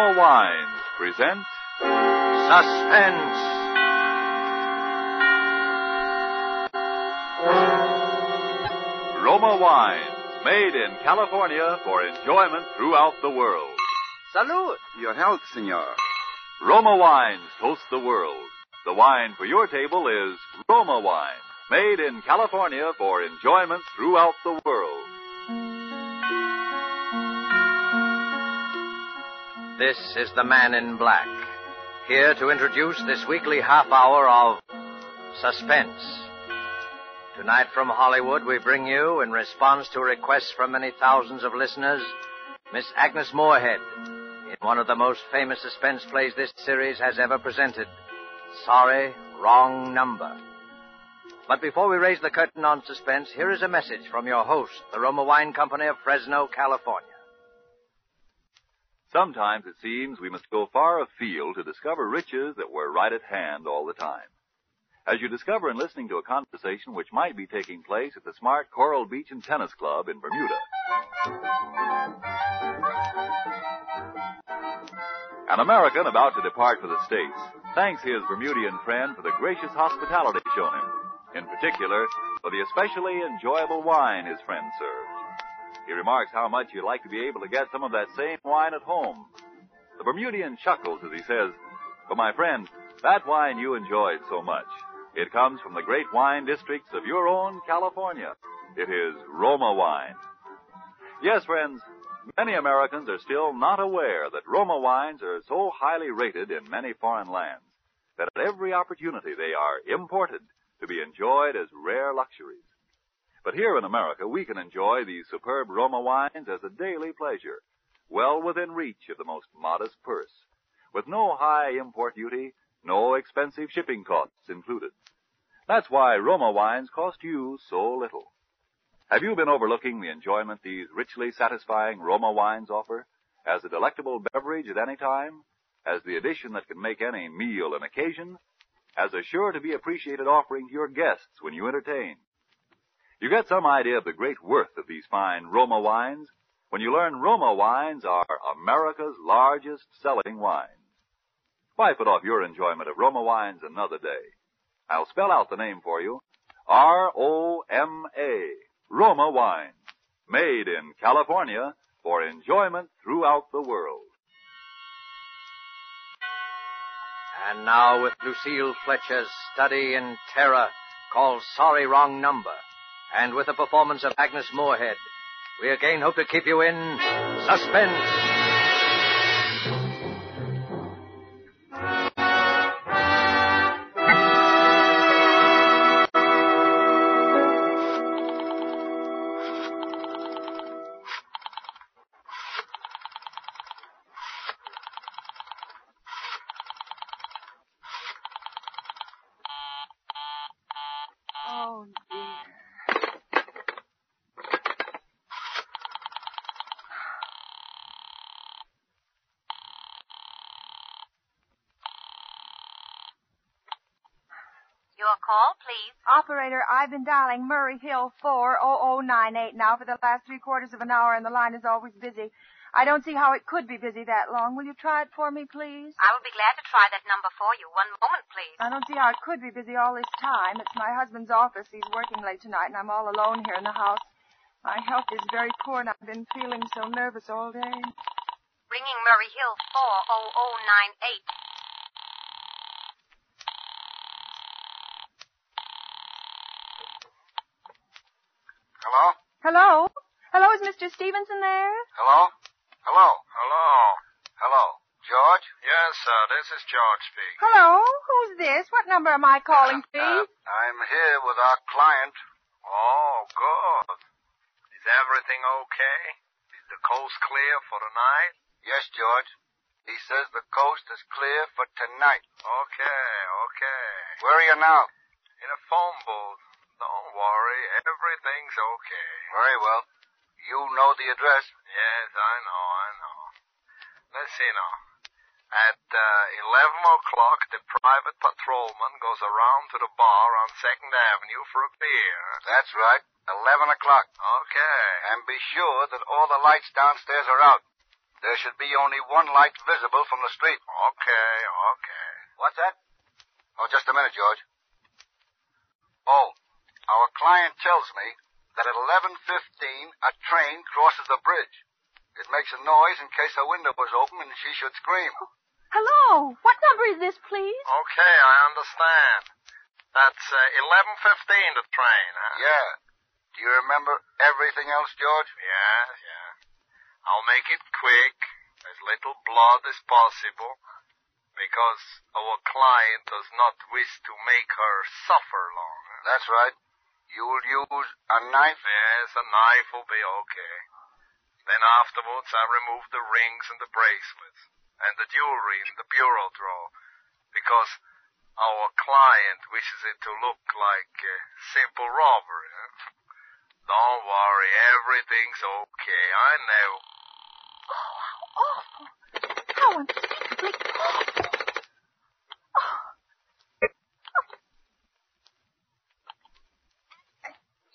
Roma Wines present Suspense. Roma Wines, made in California for enjoyment throughout the world. Salud. Your health, senor. Roma Wines toast the world. The wine for your table is Roma Wine, made in California for enjoyment throughout the world. This is the Man in Black, here to introduce this weekly half hour of suspense. Tonight from Hollywood, we bring you, in response to requests from many thousands of listeners, Miss Agnes Moorehead in one of the most famous suspense plays this series has ever presented. Sorry, wrong number. But before we raise the curtain on suspense, here is a message from your host, the Roma Wine Company of Fresno, California. Sometimes it seems we must go far afield to discover riches that were right at hand all the time. As you discover in listening to a conversation which might be taking place at the smart Coral Beach and Tennis Club in Bermuda. An American about to depart for the States thanks his Bermudian friend for the gracious hospitality shown him, in particular for the especially enjoyable wine his friend served. He remarks how much he'd like to be able to get some of that same wine at home. The Bermudian chuckles as he says, But my friend, that wine you enjoyed so much, it comes from the great wine districts of your own California. It is Roma wine. Yes, friends, many Americans are still not aware that Roma wines are so highly rated in many foreign lands that at every opportunity they are imported to be enjoyed as rare luxuries. But here in America, we can enjoy these superb Roma wines as a daily pleasure, well within reach of the most modest purse, with no high import duty, no expensive shipping costs included. That's why Roma wines cost you so little. Have you been overlooking the enjoyment these richly satisfying Roma wines offer as a delectable beverage at any time, as the addition that can make any meal an occasion, as a sure to be appreciated offering to your guests when you entertain? You get some idea of the great worth of these fine Roma wines when you learn Roma wines are America's largest selling wines. Why put off your enjoyment of Roma wines another day? I'll spell out the name for you. R-O-M-A. Roma wines. Made in California for enjoyment throughout the world. And now with Lucille Fletcher's study in terror called Sorry Wrong Number, and with the performance of Agnes Moorehead, we again hope to keep you in suspense. Please. Operator, I've been dialing Murray Hill 40098 now for the last three quarters of an hour, and the line is always busy. I don't see how it could be busy that long. Will you try it for me, please? I will be glad to try that number for you. One moment, please. I don't see how it could be busy all this time. It's my husband's office. He's working late tonight, and I'm all alone here in the house. My health is very poor, and I've been feeling so nervous all day. Ringing Murray Hill 40098. Hello? Hello? Hello, is Mr. Stevenson there? Hello? Hello? Hello? Hello? George? Yes, sir. This is George speaking. Hello? Who's this? What number am I calling, please? Uh, I'm here with our client. Oh, good. Is everything okay? Is the coast clear for tonight? Yes, George. He says the coast is clear for tonight. Okay, okay. Where are you now? In a phone booth. Don't worry, everything's okay. Very well. You know the address. Yes, I know, I know. Let's see now. At uh, 11 o'clock, the private patrolman goes around to the bar on 2nd Avenue for a beer. That's right. 11 o'clock. Okay. And be sure that all the lights downstairs are out. There should be only one light visible from the street. Okay, okay. What's that? Oh, just a minute, George. Oh, our client tells me that at 11.15 a train crosses the bridge. It makes a noise in case her window was open and she should scream. Hello. What number is this, please? Okay, I understand. That's uh, 11.15, the train, huh? Yeah. Do you remember everything else, George? Yeah, yeah. I'll make it quick, as little blood as possible, because our client does not wish to make her suffer long. That's right. You'll use a knife? Yes, a knife will be okay. Then afterwards I remove the rings and the bracelets, and the jewelry in the bureau drawer, because our client wishes it to look like a simple robbery. Huh? Don't worry, everything's okay. I know. Oh, how awful. How unspeakably awful.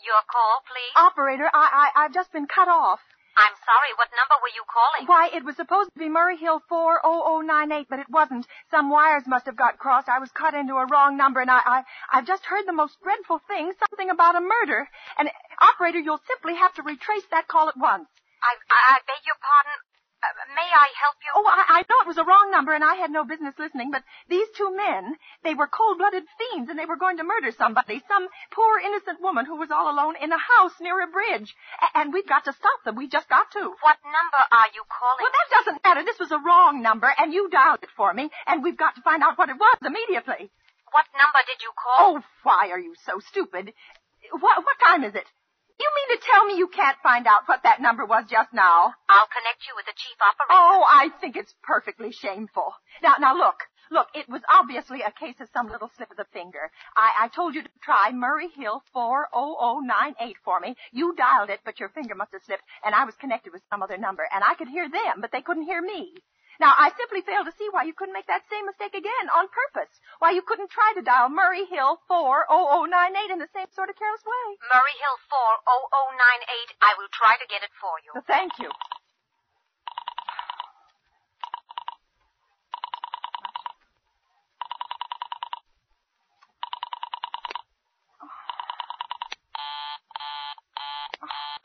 Your call, please. Operator, I, I, I've just been cut off. I'm sorry. What number were you calling? Why, it was supposed to be Murray Hill 40098, but it wasn't. Some wires must have got crossed. I was cut into a wrong number, and I, I, I've just heard the most dreadful thing, something about a murder. And, operator, you'll simply have to retrace that call at once. I, I, I beg your I help you? Oh, I, I know it was a wrong number, and I had no business listening, but these two men, they were cold-blooded fiends, and they were going to murder somebody, some poor innocent woman who was all alone in a house near a bridge. A- and we've got to stop them. We just got to. What number are you calling? Well, that doesn't matter. This was a wrong number, and you dialed it for me, and we've got to find out what it was immediately. What number did you call? Oh, why are you so stupid? What, what time is it? You mean to tell me you can't find out what that number was just now? I'll connect you with the chief operator. Oh, I think it's perfectly shameful. Now, now look, look, it was obviously a case of some little slip of the finger. I, I told you to try Murray Hill 40098 for me. You dialed it, but your finger must have slipped, and I was connected with some other number, and I could hear them, but they couldn't hear me. Now, I simply fail to see why you couldn't make that same mistake again on purpose. Why you couldn't try to dial Murray Hill 40098 in the same sort of careless way. Murray Hill 40098. I will try to get it for you. Well, thank you.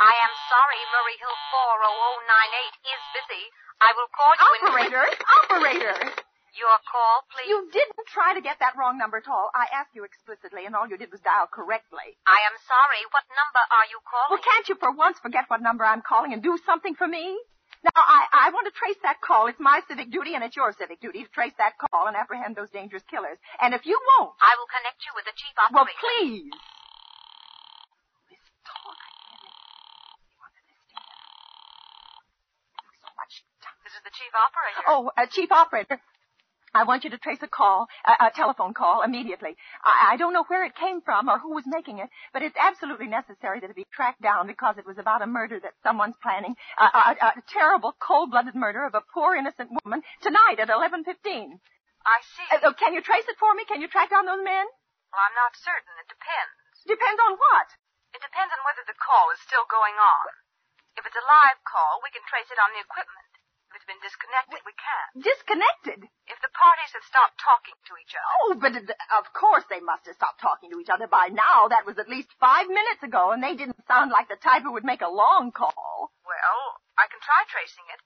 I am sorry, Murray Hill 40098 is busy. I will call you in... Operator, operator. Your call, please. You didn't try to get that wrong number at all. I asked you explicitly, and all you did was dial correctly. I am sorry. What number are you calling? Well, can't you for once forget what number I'm calling and do something for me? Now, I, I want to trace that call. It's my civic duty and it's your civic duty to trace that call and apprehend those dangerous killers. And if you won't, I will connect you with the chief operator. well, operator. please. This talk I can't make. He wants to listen. So much the chief operator. Oh, uh, chief operator. I want you to trace a call, a, a telephone call, immediately. I, I don't know where it came from or who was making it, but it's absolutely necessary that it be tracked down because it was about a murder that someone's planning, a, a, a terrible, cold-blooded murder of a poor, innocent woman tonight at 11:15. I see. Uh, uh, can you trace it for me? Can you track down those men? Well, I'm not certain. It depends. Depends on what. It depends on whether the call is still going on. If it's a live call, we can trace it on the equipment. Been disconnected, we can't. Disconnected. If the parties have stopped talking to each other. Oh, but uh, of course they must have stopped talking to each other by now. That was at least five minutes ago, and they didn't sound like the type who would make a long call. Well, I can try tracing it.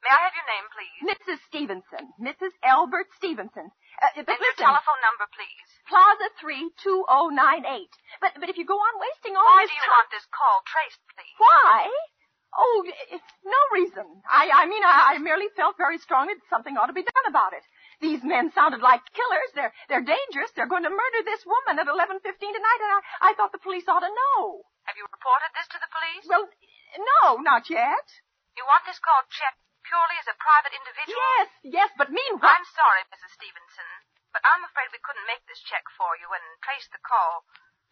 May I have your name, please? Mrs. Stevenson. Mrs. Albert Stevenson. Uh, but and your listen, telephone number, please. Plaza 32098. But, but if you go on wasting all Why this do you time... want this call traced, please? Why? Oh, no reason. I, I mean, I, I merely felt very strongly that something ought to be done about it. These men sounded like killers. They're, they're dangerous. They're going to murder this woman at 11.15 tonight, and I, I thought the police ought to know. Have you reported this to the police? Well, no, not yet. You want this call checked purely as a private individual? Yes, yes, but meanwhile... I'm sorry, Mrs. Stevenson, but I'm afraid we couldn't make this check for you and trace the call.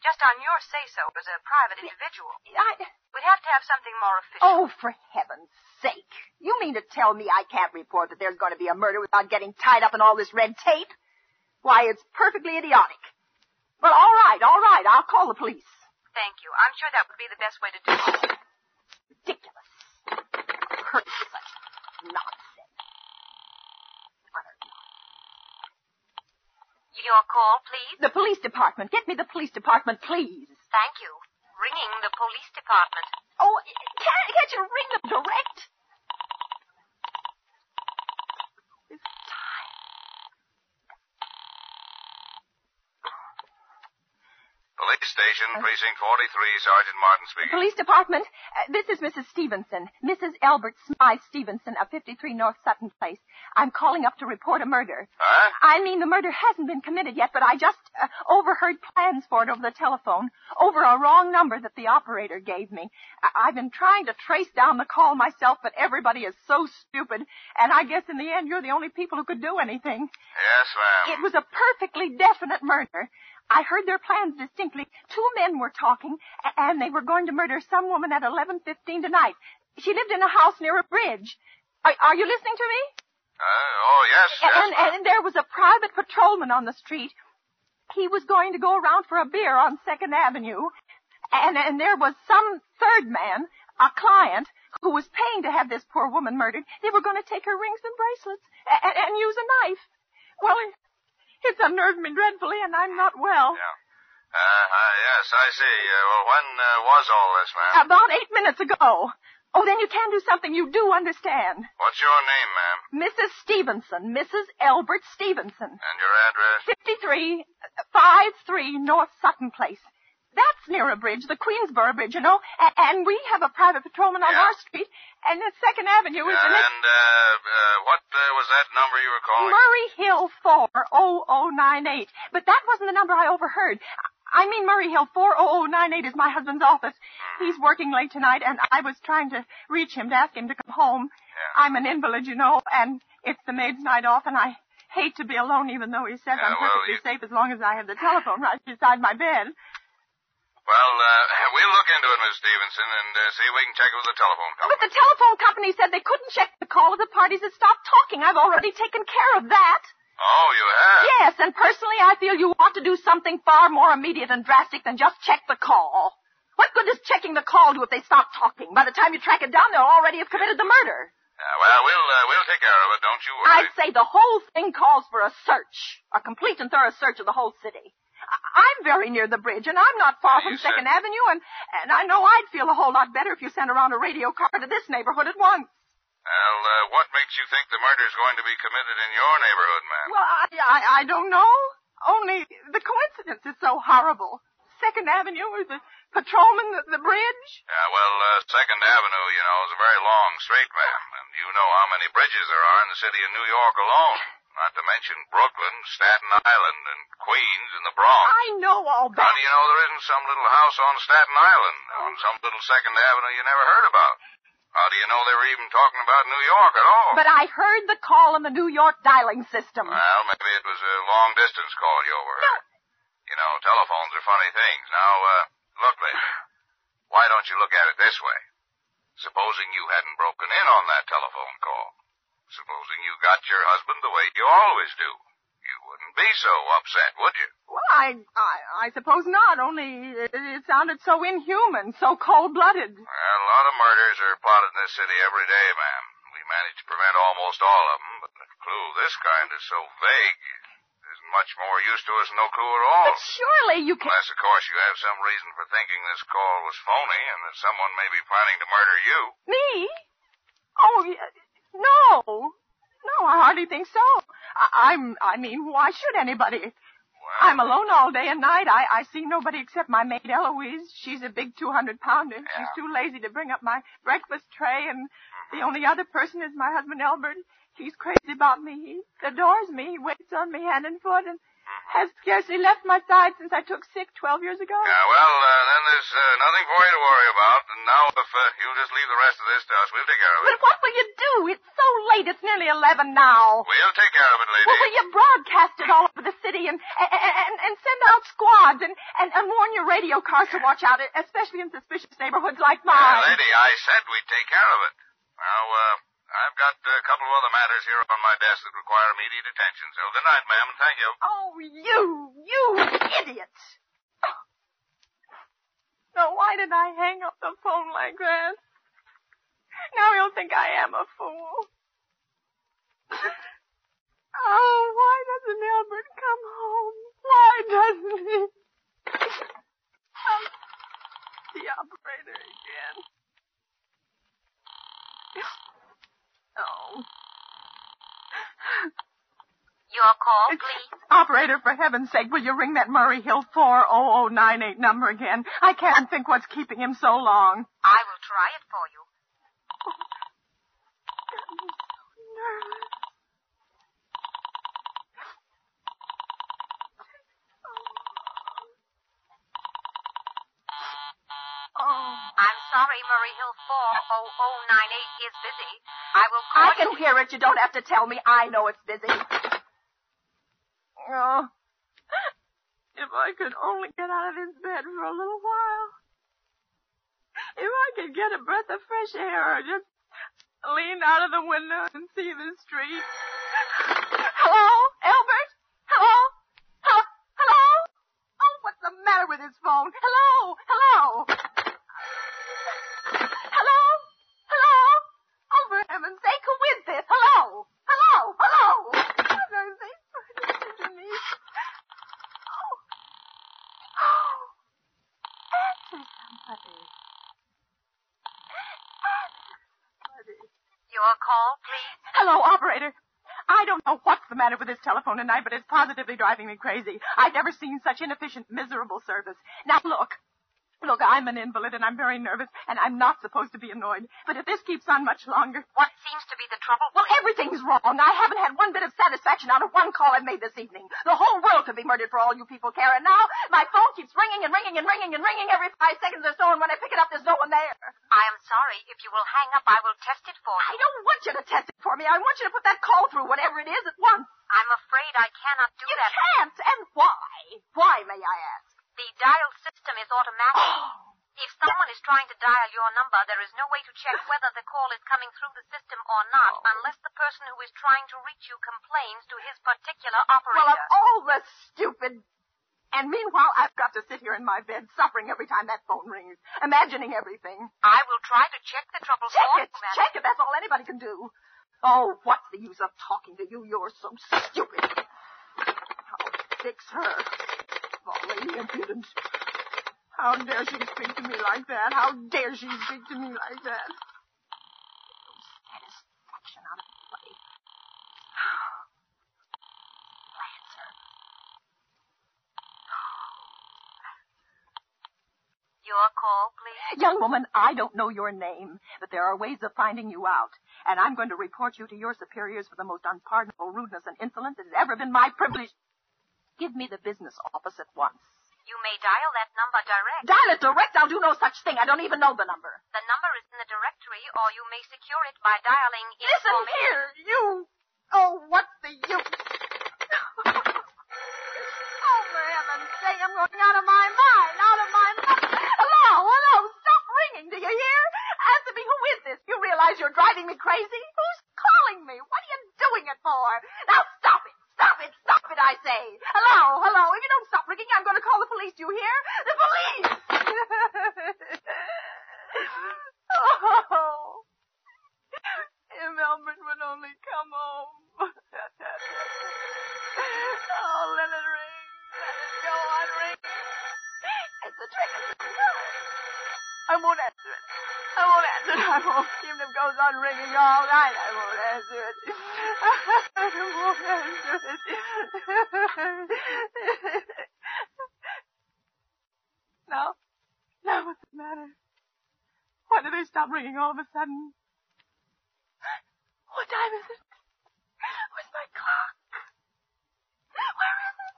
Just on your say-so as a private individual. I... We'd have to have something more official. Oh, for heaven's sake. You mean to tell me I can't report that there's going to be a murder without getting tied up in all this red tape? Why, it's perfectly idiotic. Well, all right, all right. I'll call the police. Thank you. I'm sure that would be the best way to do it. Ridiculous. Curse such nonsense. Your call, please. The police department. Get me the police department, please. Thank you. Ringing the police department. Oh, can't, can't you ring them direct? This time. Police station, precinct 43, Sergeant Martin speaking. Police department. Uh, this is Mrs. Stevenson. Mrs. Albert Smythe Stevenson of 53 North Sutton Place. I'm calling up to report a murder. Huh? I mean, the murder hasn't been committed yet, but I just uh, overheard plans for it over the telephone, over a wrong number that the operator gave me. I- I've been trying to trace down the call myself, but everybody is so stupid, and I guess in the end you're the only people who could do anything. Yes, ma'am. It was a perfectly definite murder. I heard their plans distinctly. Two men were talking, and they were going to murder some woman at 11.15 tonight. She lived in a house near a bridge. Are, are you listening to me? Uh, oh, yes, yes. And, ma'am. and there was a private patrolman on the street. He was going to go around for a beer on Second Avenue. And, and there was some third man, a client, who was paying to have this poor woman murdered. They were going to take her rings and bracelets and, and use a knife. Well, it's unnerved me dreadfully, and I'm not well. Yeah. Uh, uh, yes, I see. Uh, well, when uh, was all this, ma'am? About eight minutes ago. Oh, then you can do something you do understand. What's your name, ma'am? Mrs. Stevenson, Mrs. Albert Stevenson. And your address? 53, uh, 53 North Sutton Place. That's near a bridge, the Queensboro Bridge, you know. A- and we have a private patrolman on Yeah. our street, and the Second Avenue is Uh, the next. and uh, uh, what was that number you were calling? Murray Hill 40098. But that wasn't the number I overheard. I mean Murray Hill 40098 is my husband's office. Hmm. He's working late tonight, and I was trying to reach him to ask him to come home. Yeah. I'm an invalid, you know, and it's the maid's night off, and I hate to be alone, even though he says Yeah, I'm well, perfectly you- safe as long as I have the telephone right beside my bed. Well, uh, we'll look into it, Miss Stevenson, and uh, see if we can check it with the telephone company. But the telephone company said they couldn't check the call of the parties that stopped talking. I've already taken care of that. Oh, you have? Yes, and personally I feel you ought to do something far more immediate and drastic than just check the call. What good does checking the call do if they stop talking? By the time you track it down, they'll already have committed the murder. Yeah, well, we'll uh, we'll take care of it. Don't you worry. I'd say the whole thing calls for a search, a complete and thorough search of the whole city. I- I'm very near the bridge, and I'm not far from Second Avenue, and, and I know I'd feel a whole lot better if you sent around a radio car to this neighborhood at once. Well, uh, what makes you think the murder's going to be committed in your neighborhood, ma'am? Well, I, I, I don't know. Only the coincidence is so horrible. Second Avenue or the patrolman, the, the bridge. Yeah, well, uh, Second Avenue, you know, is a very long street, ma'am, and you know how many bridges there are in the city of New York alone. Not to mention Brooklyn, Staten Island, and Queens, and the Bronx. I know all that. How do you know there isn't some little house on Staten Island, on some little Second Avenue you never heard about? How do you know they were even talking about New York at all? But I heard the call on the New York dialing system. Well, maybe it was a long distance call you overheard. You know, telephones are funny things. Now, uh, look, lady. Why don't you look at it this way? Supposing you hadn't broken in on that telephone call. Supposing you got your husband the way you always do. You wouldn't be so upset, would you? Well, I, I, I suppose not. Only it, it sounded so inhuman, so cold-blooded. Well, a lot of murders are plotted in this city every day, ma'am. We manage to prevent almost all of them, but the clue this kind is so vague. Isn't much more use to us than no clue at all. But surely you can. Unless, of course, you have some reason for thinking this call was phony and that someone may be planning to murder you. Me? Oh, no. No, I hardly think so. I, I'm, I mean, why should anybody? I'm alone all day and night. I, I see nobody except my maid Eloise. She's a big 200 pounder. She's too lazy to bring up my breakfast tray and the mm-hmm. only other person is my husband Albert. He's crazy about me. He adores me. He waits on me hand and foot and has scarcely left my side since I took sick 12 years ago. Yeah, well, uh, then there's uh, nothing for you to worry about. And now, if uh, you'll just leave the rest of this to us, we'll take care of it. But what will you do? It's so late. It's nearly 11 now. We'll take care of it, lady. Well, will you broadcast it all over the city and and, and, and send out squads and, and, and warn your radio cars to watch out, especially in suspicious neighborhoods like Yeah, mine? lady, I said we'd take care of it. Now, uh, I've got a couple of other matters here on my desk that require immediate attention. So good night, ma'am, thank you. Oh, you, you idiot! Now, why did I hang up the phone like that? Now he'll think I am a fool. Oh, why doesn't Albert come home? Why doesn't he? Oh, the operator again. Oh. Your call, please. Operator, for heaven's sake, will you ring that Murray Hill 40098 number again? I can't think what's keeping him so long. I will try it for you. Oh. I'm sorry, Murray Hill 40098 is busy. I will call I you. can hear it. You don't have to tell me. I know it's busy. Oh. If I could only get out of this bed for a little while. If I could get a breath of fresh air or just lean out of the window and see the street. Hello? Albert? Hello? Hello? Hello? Oh, what's the matter with his phone? Hello? Hello? Hello? Hello? Oh, for heaven's sake, who is this? Hello? Hello? Hello? For heaven's sake, listen to me. Oh. Oh. Answer somebody. Answer somebody. Your call, please. Hello, operator. I don't know what's the matter with this telephone tonight, but it's positively driving me crazy. I've never seen such inefficient, miserable service. Now look. Look, I'm an invalid and I'm very nervous and I'm not supposed to be annoyed. But if this keeps on much longer, What seems to be the trouble? well, everything's wrong. I haven't had one bit of satisfaction out of one call I've made this evening. The whole world could be murdered for all you people care. And now my phone keeps ringing and ringing and ringing and ringing every five seconds or so. And when I pick it up, there's no one there. I am sorry. If you will hang up, I will test it for you. I don't want you to test it for me. I want you to put that call through, whatever it is, at once. I'm afraid I cannot do You that. can't. And why? Why, may I ask? The dial system is automatic. If someone is trying to dial your number, there is no way to check whether the call is coming through the system or not oh. unless the person who is trying to reach you complains to his particular operator. Well, of all the stupid. And meanwhile, I've got to sit here in my bed suffering every time that phone rings, imagining everything. I will try to check the trouble Check for it, you, check it. That's all anybody can do. Oh, what's the use of talking to you? You're so stupid. I'll fix her. Folly, impudent. How dare she speak to me like that? How dare she speak to me like that? No satisfaction out of play. Lancer. Your call, please. Young woman, I don't know your name, but there are ways of finding you out. And I'm going to report you to your superiors for the most unpardonable rudeness and insolence that has ever been my privilege. Give me the business office at once. You may dial that number direct. Dial it direct. I'll do no such thing. I don't even know the number. The number is in the directory, or you may secure it by dialing Listen information. here, you. Oh, what's the use? oh, for heaven's sake, I'm going out of my mind, out of my mind. Hello, hello, stop ringing, do you hear? Answer me, who is this? You realize you're driving me crazy? Who's calling me? What are you doing it for? Now stop it, stop it, stop it, I say. Hello, hello, if you don't stop ringing, I'm going to call the police, do you hear? The police! oh. If Albert would only come home. oh, let it ring. Let it go on ringing. It's a trick. Trick. I won't answer it. I won't answer it. I won't. Even if it goes on ringing all night, I won't answer it. I won't answer it. now, now what's the matter? Why do they stop ringing all of a sudden? What time is it? Where's my clock? Where is it?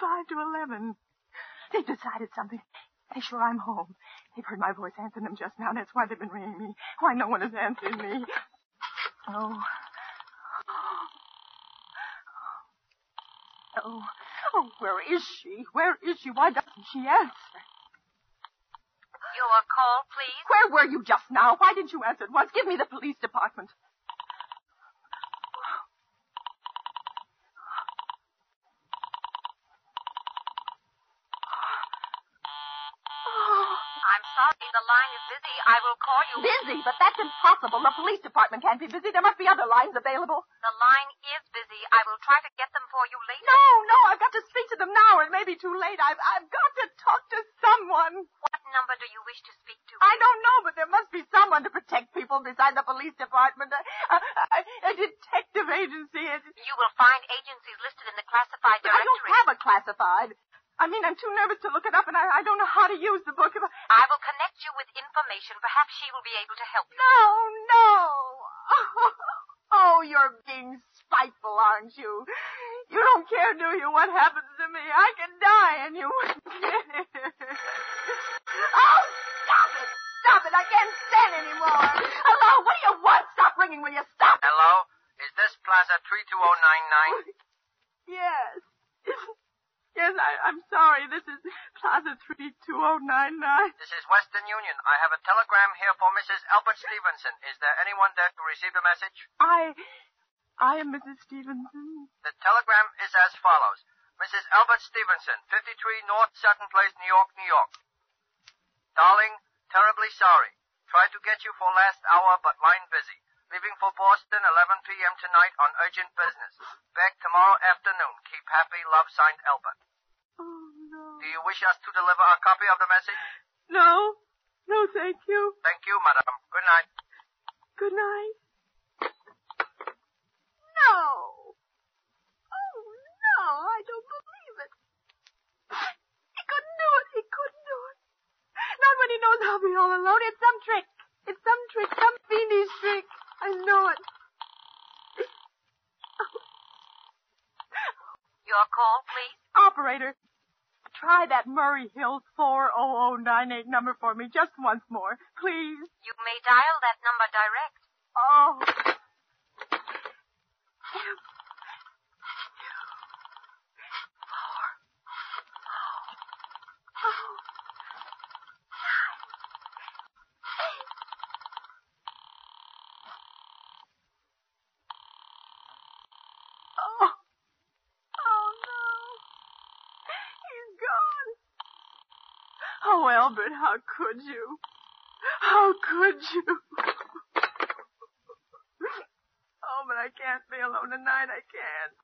Five to eleven. They've decided something. They're sure I'm home. They've heard my voice answering them just now. That's why they've been ringing me. Why no one has answered me. Oh. Oh. Oh, where is she? Where is she? Why doesn't she answer? Your call, please. Where were you just now? Why didn't you answer at once? Give me the police department. Busy, but that's impossible. The police department can't be busy. There must be other lines available. The line is busy. I will try to get them for you later. No, no, I've got to speak to them now. It may be too late. I've, I've got to talk to someone. What number do you wish to speak to? I don't know, but there must be someone to protect people beside the police department. A, a, a, a detective agency. You will find agencies listed in the classified directory. I don't have a classified. I mean, I'm too nervous to look it up, and I, I don't know how to use the book. If I... I will connect you with information. Perhaps she will be able to help you. No, no. Oh, you're being spiteful, aren't you? You don't care, do you, what happens to me? I can die, and you... wouldn't care. oh, stop it! Stop it! I can't stand anymore. Hello, what do you want? Stop ringing, will you? Stop! Hello? Is this Plaza 32099? Yes. Yes, I, I'm sorry. This is Plaza 32099. This is Western Union. I have a telegram here for Mrs. Albert Stevenson. Is there anyone there to receive the message? I... I am Mrs. Stevenson. The telegram is as follows. Mrs. Albert Stevenson, 53 North Sutton Place, New York, New York. Darling, terribly sorry. Tried to get you for last hour, but line busy. Leaving for Boston 11 p.m. tonight on urgent business. Back tomorrow afternoon. Keep happy. Love signed Albert. Oh, no. Do you wish us to deliver a copy of the message? No. No, thank you. Thank you, madam. Good night. Good night. No. Oh, no, I don't believe it. He couldn't do it. He couldn't do it. Not when he knows I'll be all alone. It's some trick. It's some trick. Some fiendish trick. I know it. Your call, please. Operator, try that Murray Hill 40098 number for me just once more, please. You may dial that number direct. Oh. Oh. Oh no. He's gone. Oh, Albert, how could you? How could you? Oh, but I can't be alone tonight. I can't.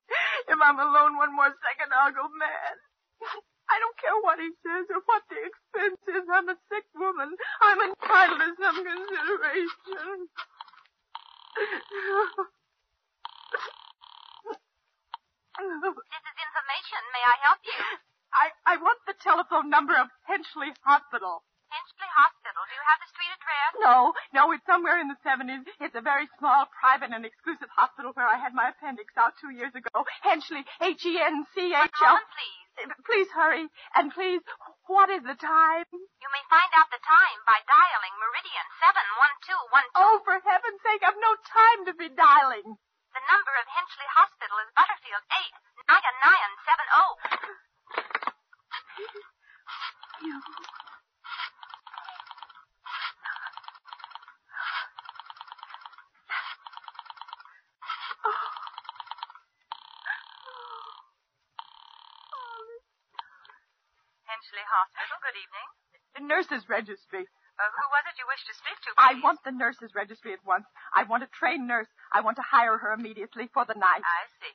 If I'm alone one more second, I'll go mad. I don't care what he says or what the expense is. I'm a sick woman. I'm entitled to some consideration. This is information. May I help you? I, I want the telephone number of Henchley Hospital. Henchley Hospital. Do you have the street address? No, no, it's somewhere in the 70s. It's a very small, private, and exclusive hospital where I had my appendix out two years ago. Henchley, H-E-N-C-H-L. moment, please. Uh, please hurry. And please, what is the time? You may find out the time by dialing Meridian 71212. Oh, for heaven's sake, I've no time to be dialing. The number of Henchley Hospital is Butterfield 89970. Good evening. The nurses' registry. Uh, who was it you wished to speak to, I want the nurses' registry at once. I want a trained nurse. I want to hire her immediately for the night. I see.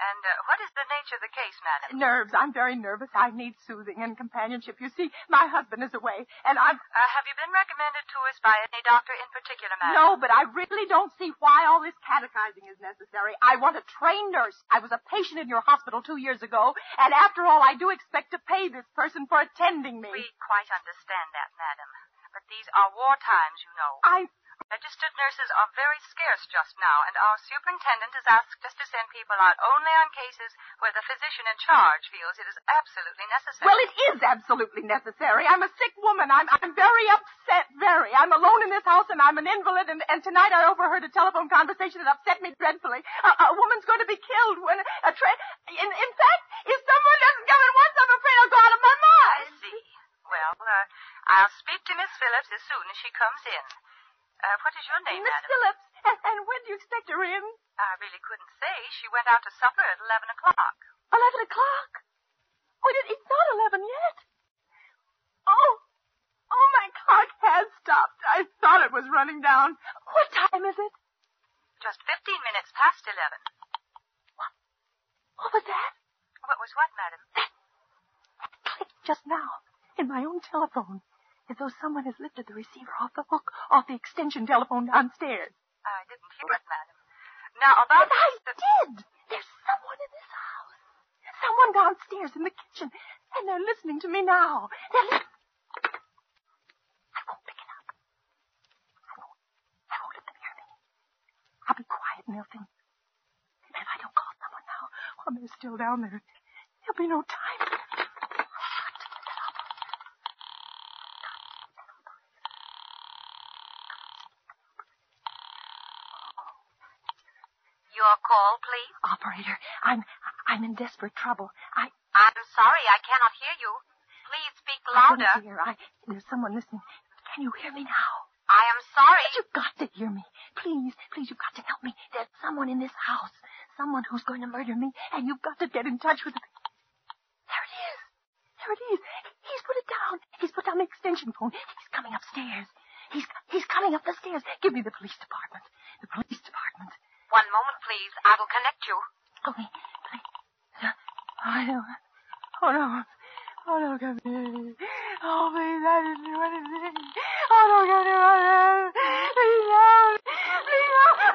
And uh, what What is the nature of the case, madam? Nerves. I'm very nervous. I need soothing and companionship. You see, my husband is away, and I'm... Uh, have you been recommended to us by any doctor in particular, madam? No, but I really don't see why all this catechizing is necessary. I want a trained nurse. I was a patient in your hospital two years ago, and after all, I do expect to pay this person for attending me. We quite understand that, madam. But these are war times, you know. I... Registered nurses are very scarce just now, and our superintendent has asked us to send people out only on cases where the physician in charge feels it is absolutely necessary. Well, it is absolutely necessary. I'm a sick woman. I'm I'm very upset, very. I'm alone in this house, and I'm an invalid, and, and tonight I overheard a telephone conversation that upset me dreadfully. A, a woman's going to be killed when a train... In, in fact, if someone doesn't come at once, I'm afraid I'll go out of my mind. I see. Well, uh, I'll speak to Miss Phillips as soon as she comes in. Uh, what is your name, Miss madam? Phillips, and, and when do you expect her in? I really couldn't say. She went out to supper at 11 o'clock. Eleven o'clock. Oh, it, it's not eleven yet. Oh, oh, my clock has stopped. I thought it was running down. What time is it? Just 15 minutes past 11. What What was that? What was what, madam? Clicked just now in my own telephone, as though someone has lifted the receiver off the hook, off the extension telephone downstairs. I didn't hear it, madam. Now, about But I this... did. There's someone in this house. Someone downstairs in the kitchen, and they're listening to me now. They're li- I won't pick it up. I won't. I won't let them hear me. I'll be quiet, and they'll think. And if I don't call someone now, while they're still down there, there'll be no time. I've got to stop. Your call, please. Operator, I'm I'm in desperate trouble. I I'm sorry, I cannot hear you. Please speak louder. couldn't hear. I there's someone listening. Can you hear me now? I am sorry. But you've got to hear me. Please, please, you've got to help me. There's someone in this house. Someone who's going to murder me, and you've got to get in touch with. There it is. There it is. He's put it down. He's put down the extension phone. He's coming upstairs. He's he's coming up the stairs. Give me the police department. The police department. One moment, please. I will connect you. Okay. Oh no. Oh no. Oh no. Oh please, I didn't do anything. Oh no, come. Please no. Please no.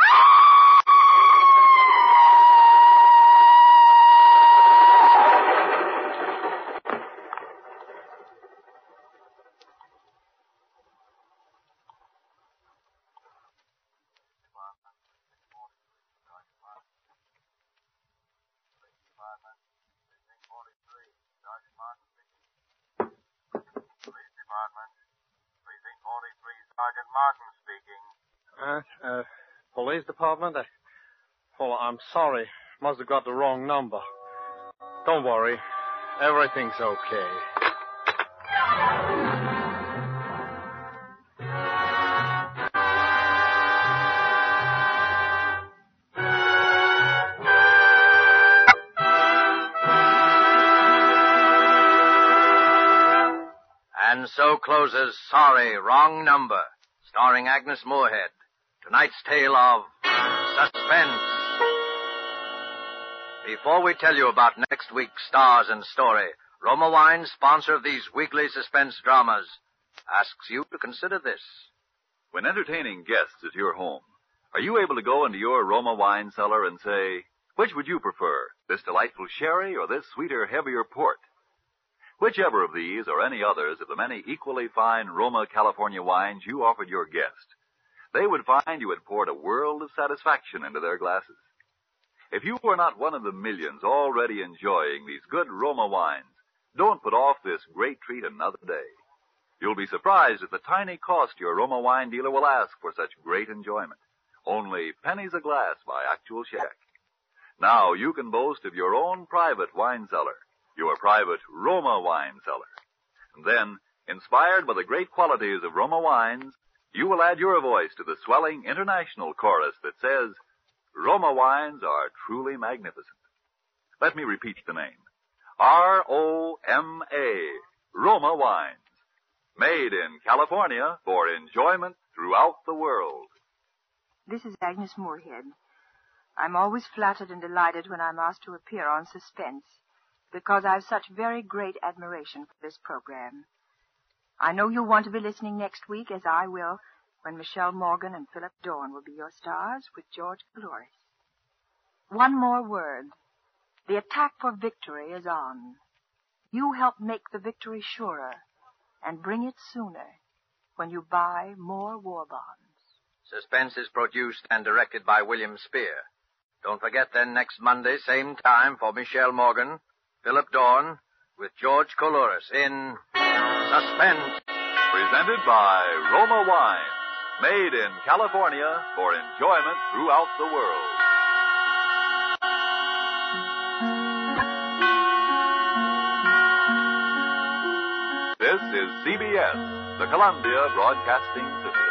Police Department. Precinct 43, Sergeant Martin speaking. Uh, uh, police department? Uh, well, I'm sorry. Must have got the wrong number. Don't worry. Everything's okay. So closes Sorry, Wrong Number, starring Agnes Moorehead. Tonight's tale of suspense. Before we tell you about next week's stars and story, Roma Wine, sponsor of these weekly suspense dramas, asks you to consider this. When entertaining guests at your home, are you able to go into your Roma wine cellar and say, which would you prefer, this delightful sherry or this sweeter, heavier port? Whichever of these or any others of the many equally fine Roma California wines you offered your guest, they would find you had poured a world of satisfaction into their glasses. If you were not one of the millions already enjoying these good Roma wines, don't put off this great treat another day. You'll be surprised at the tiny cost your Roma wine dealer will ask for such great enjoyment. Only pennies a glass by actual check. Now you can boast of your own private wine cellar, your private Roma wine cellar. And then, inspired by the great qualities of Roma wines, you will add your voice to the swelling international chorus that says, Roma wines are truly magnificent. Let me repeat the name. R-O-M-A, Roma wines. Made in California for enjoyment throughout the world. This is Agnes Moorehead. I'm always flattered and delighted when I'm asked to appear on Suspense, because I've such very great admiration for this program. I know you'll want to be listening next week, as I will, when Michèle Morgan and Philip Dorn will be your stars with George Coulouris. One more word. The attack for victory is on. You help make the victory surer and bring it sooner when you buy more war bonds. Suspense is produced and directed by William Spier. Don't forget then next Monday, same time for Michèle Morgan, Philip Dorn, with George Coulouris in Suspense. Presented by Roma Wines, made in California for enjoyment throughout the world. This is CBS, the Columbia Broadcasting System.